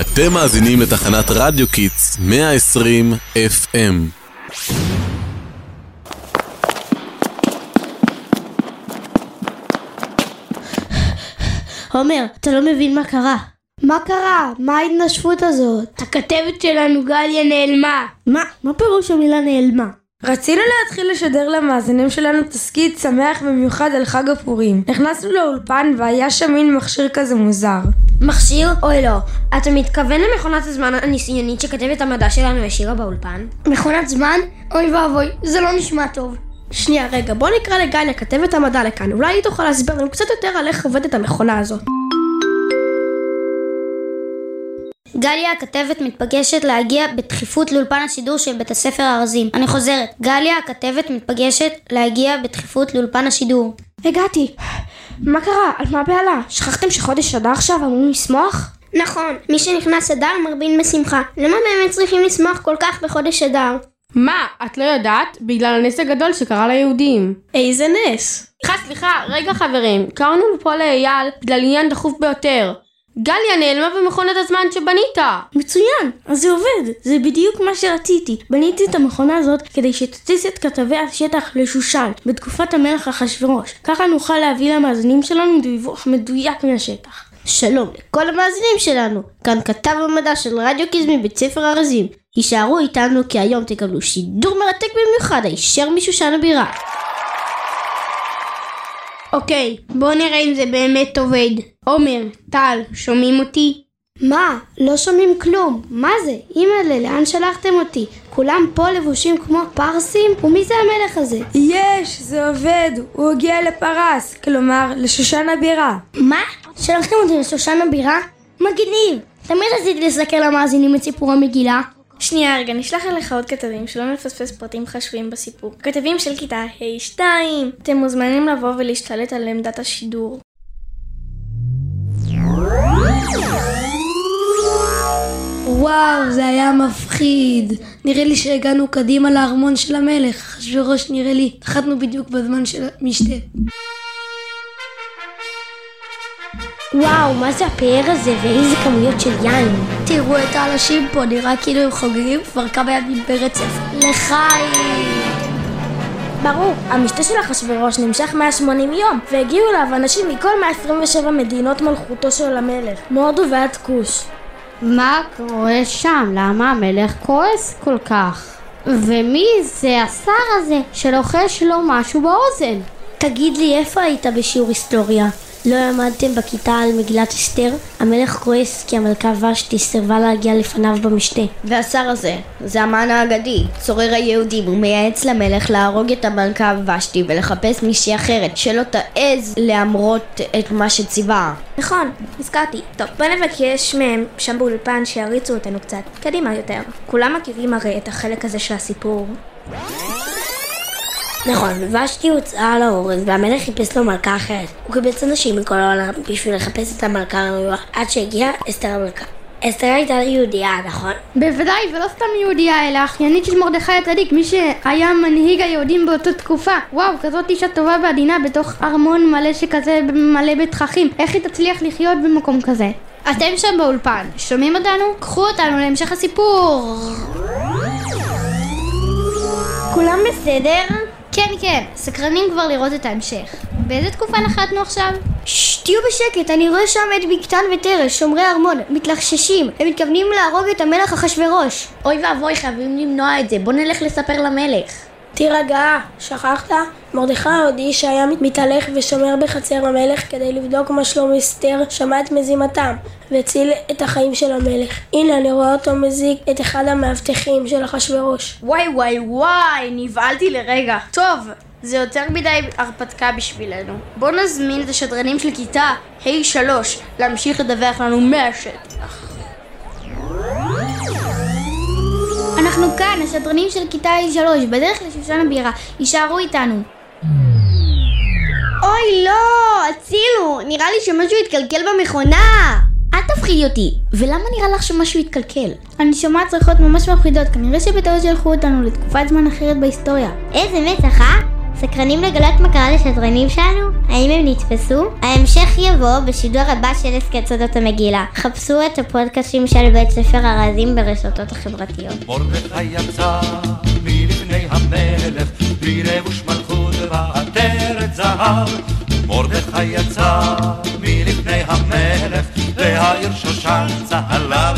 אתם מאזינים לתחנת רדיו Kids 120 FM. עומר, אתה לא מבין מה קרה. מה קרה? מה ההתנשפות הזאת? הכתבת שלנו גליה נעלמה. מה? מה פירוש המילה נעלמה? רצינו להתחיל לשדר למאזינים שלנו תסכית שמח במיוחד על חג הפורים. נכנסנו לאולפן והיה שם מין מכשיר כזה מוזר. מכשיר? אוי לא. אתה מתכוון למכונת הזמן הניסיונית שכתבת המדע שלנו השאירה באולפן? מכונת זמן? אוי ואבוי, זה לא נשמע טוב. שנייה, רגע, בוא נקרא לגליה כתבת המדע לכאן. אולי היא תוכל להסביר לנו קצת יותר על איך עובדת המכונה הזאת. גליה הכתבת מתפגשת להגיע בדחיפות לאולפן השידור של בית הספר הארזים. אני חוזרת, גליה הכתבת מתפגשת להגיע בדחיפות לאולפן השידור. הגעתי. מה קרה? על מה הבהלה? שכחתם שחודש אדר עכשיו אמורים לשמוח? נכון, מי שנכנס אדר מרבין בשמחה. למה באמת צריכים לשמוח כל כך בחודש אדר? מה, את לא יודעת? בגלל הנס הגדול שקרה ליהודים. איזה נס? סליחה, סליחה, רגע חברים, קראנו לפה לאייל בגלל עניין דחוף ביותר. גליה נעלמה במכונת הזמן שבנית! מצוין, אז זה עובד, זה בדיוק מה שרציתי. בניתי את המכונה הזאת כדי שתטיס את כתבי השטח לשושן בתקופת המלך אחשורוש. ככה נוכל להביא למאזינים שלנו דיווח מדויק מהשטח. שלום לכל המאזינים שלנו, כאן כתב המדע של רדיו קיז מבית ספר ארזים. הישארו איתנו כי היום תקבלו שידור מרתק במיוחד הישר משושן הבירה. אוקיי, בואו נראה אם זה באמת עובד. עומר, טל, שומעים אותי? מה? לא שומעים כלום. מה זה? אימא'לה, לאן שלחתם אותי? כולם פה לבושים כמו פרסים? ומי זה המלך הזה? יש, זה עובד, הוא הגיע לפרס, כלומר לשושן הבירה. מה? שלחתם אותי לשושן הבירה? מגניב! תמיד רציתי לסקר למאזינים את סיפור המגילה. שנייה רגע, נשלח אליך עוד כתבים שלא נפספס פרטים חשובים בסיפור. כתבים של כיתה ה'2. אתם מוזמנים לבוא ולהשתלט על עמדת השידור. וואו, זה היה מפחיד. נראה לי שהגענו קדימה לארמון של המלך. אחשוורוש נראה לי, נחתנו בדיוק בזמן של המשתה. וואו, מה זה הפאר הזה ואיזה כמויות של יין. תראו את האנשים פה, נראה כאילו הם חוגגים כבר כמה ימים ברצף. לחיים! ברור, המשתה של אחשוורוש נמשך 180 יום, והגיעו אליו אנשים מכל 127 מדינות מלכותו של המלך, מהודו ועד כוש. מה קורה שם? למה המלך כועס כל כך? ומי זה השר הזה שלוחש לו משהו באוזן? תגיד לי, איפה היית בשיעור היסטוריה? לא למדתם בכיתה על מגילת אסתר? המלך כועס כי המלכה ושתי סירבה להגיע לפניו במשתה. והשר הזה, זה המן האגדי, צורר היהודים, הוא מייעץ למלך להרוג את המלכה ושתי ולחפש מישהי אחרת, שלא תעז להמרות את מה שציווה. נכון, הזכרתי. טוב, בוא נבקש מהם שם באולפן שיריצו אותנו קצת. קדימה יותר. כולם מכירים הרי את החלק הזה של הסיפור. נכון, ושתי הוצאה להורג והמלך חיפש לו מלכה אחרת. הוא קיבץ אנשים מכל העולם בשביל לחפש את המלכה הראויה עד שהגיעה אסתר המלכה. אסתר הייתה יהודייה, נכון? בוודאי, ולא סתם יהודייה, אלא אחיינית של מרדכי הצדיק, מי שהיה מנהיג היהודים באותה תקופה. וואו, כזאת אישה טובה ועדינה בתוך ארמון מלא שכזה, מלא בתככים. איך היא תצליח לחיות במקום כזה? אתם שם באולפן, שומעים אותנו? קחו אותנו להמשך הסיפור! כולם בסדר? כן, כן, סקרנים כבר לראות את ההמשך. באיזה תקופה נחתנו עכשיו? ששש, תהיו בשקט, אני רואה שם את בקתן ותרש, שומרי ארמון, מתלחששים. הם מתכוונים להרוג את המלך אחשורוש. אוי ואבוי, חייבים למנוע את זה, בוא נלך לספר למלך. תירגע, שכחת? מרדכי ההודי שהיה מתהלך ושומר בחצר המלך כדי לבדוק מה שלום אסתר, שמע את מזימתם והציל את החיים של המלך. הנה אני רואה אותו מזיק את אחד המאבטחים של אחשורוש. וואי וואי וואי, נבהלתי לרגע. טוב, זה יותר מדי הרפתקה בשבילנו. בוא נזמין את השדרנים של כיתה ה'3 להמשיך לדווח לנו מהשטח. אנחנו כאן, השדרנים של כיתה A3, בדרך לשושן הבירה. יישארו איתנו. אוי לא, הצילו, נראה לי שמשהו התקלקל במכונה. אל תפחידי אותי, ולמה נראה לך שמשהו התקלקל? אני שומעת צרחות ממש מפחידות, כנראה שבטעות שלחו אותנו לתקופת זמן אחרת בהיסטוריה. איזה מצח, אה? סקרנים לגלות מה קרה לשדרנים שלנו? האם הם נתפסו? ההמשך יבוא בשידור הבא של הסכת סודות המגילה. חפשו את הפודקאסטים של בית ספר ארזים ברשתות החברתיות. מרדכי יצא מלפני המלך, והעיר שושן צהלה.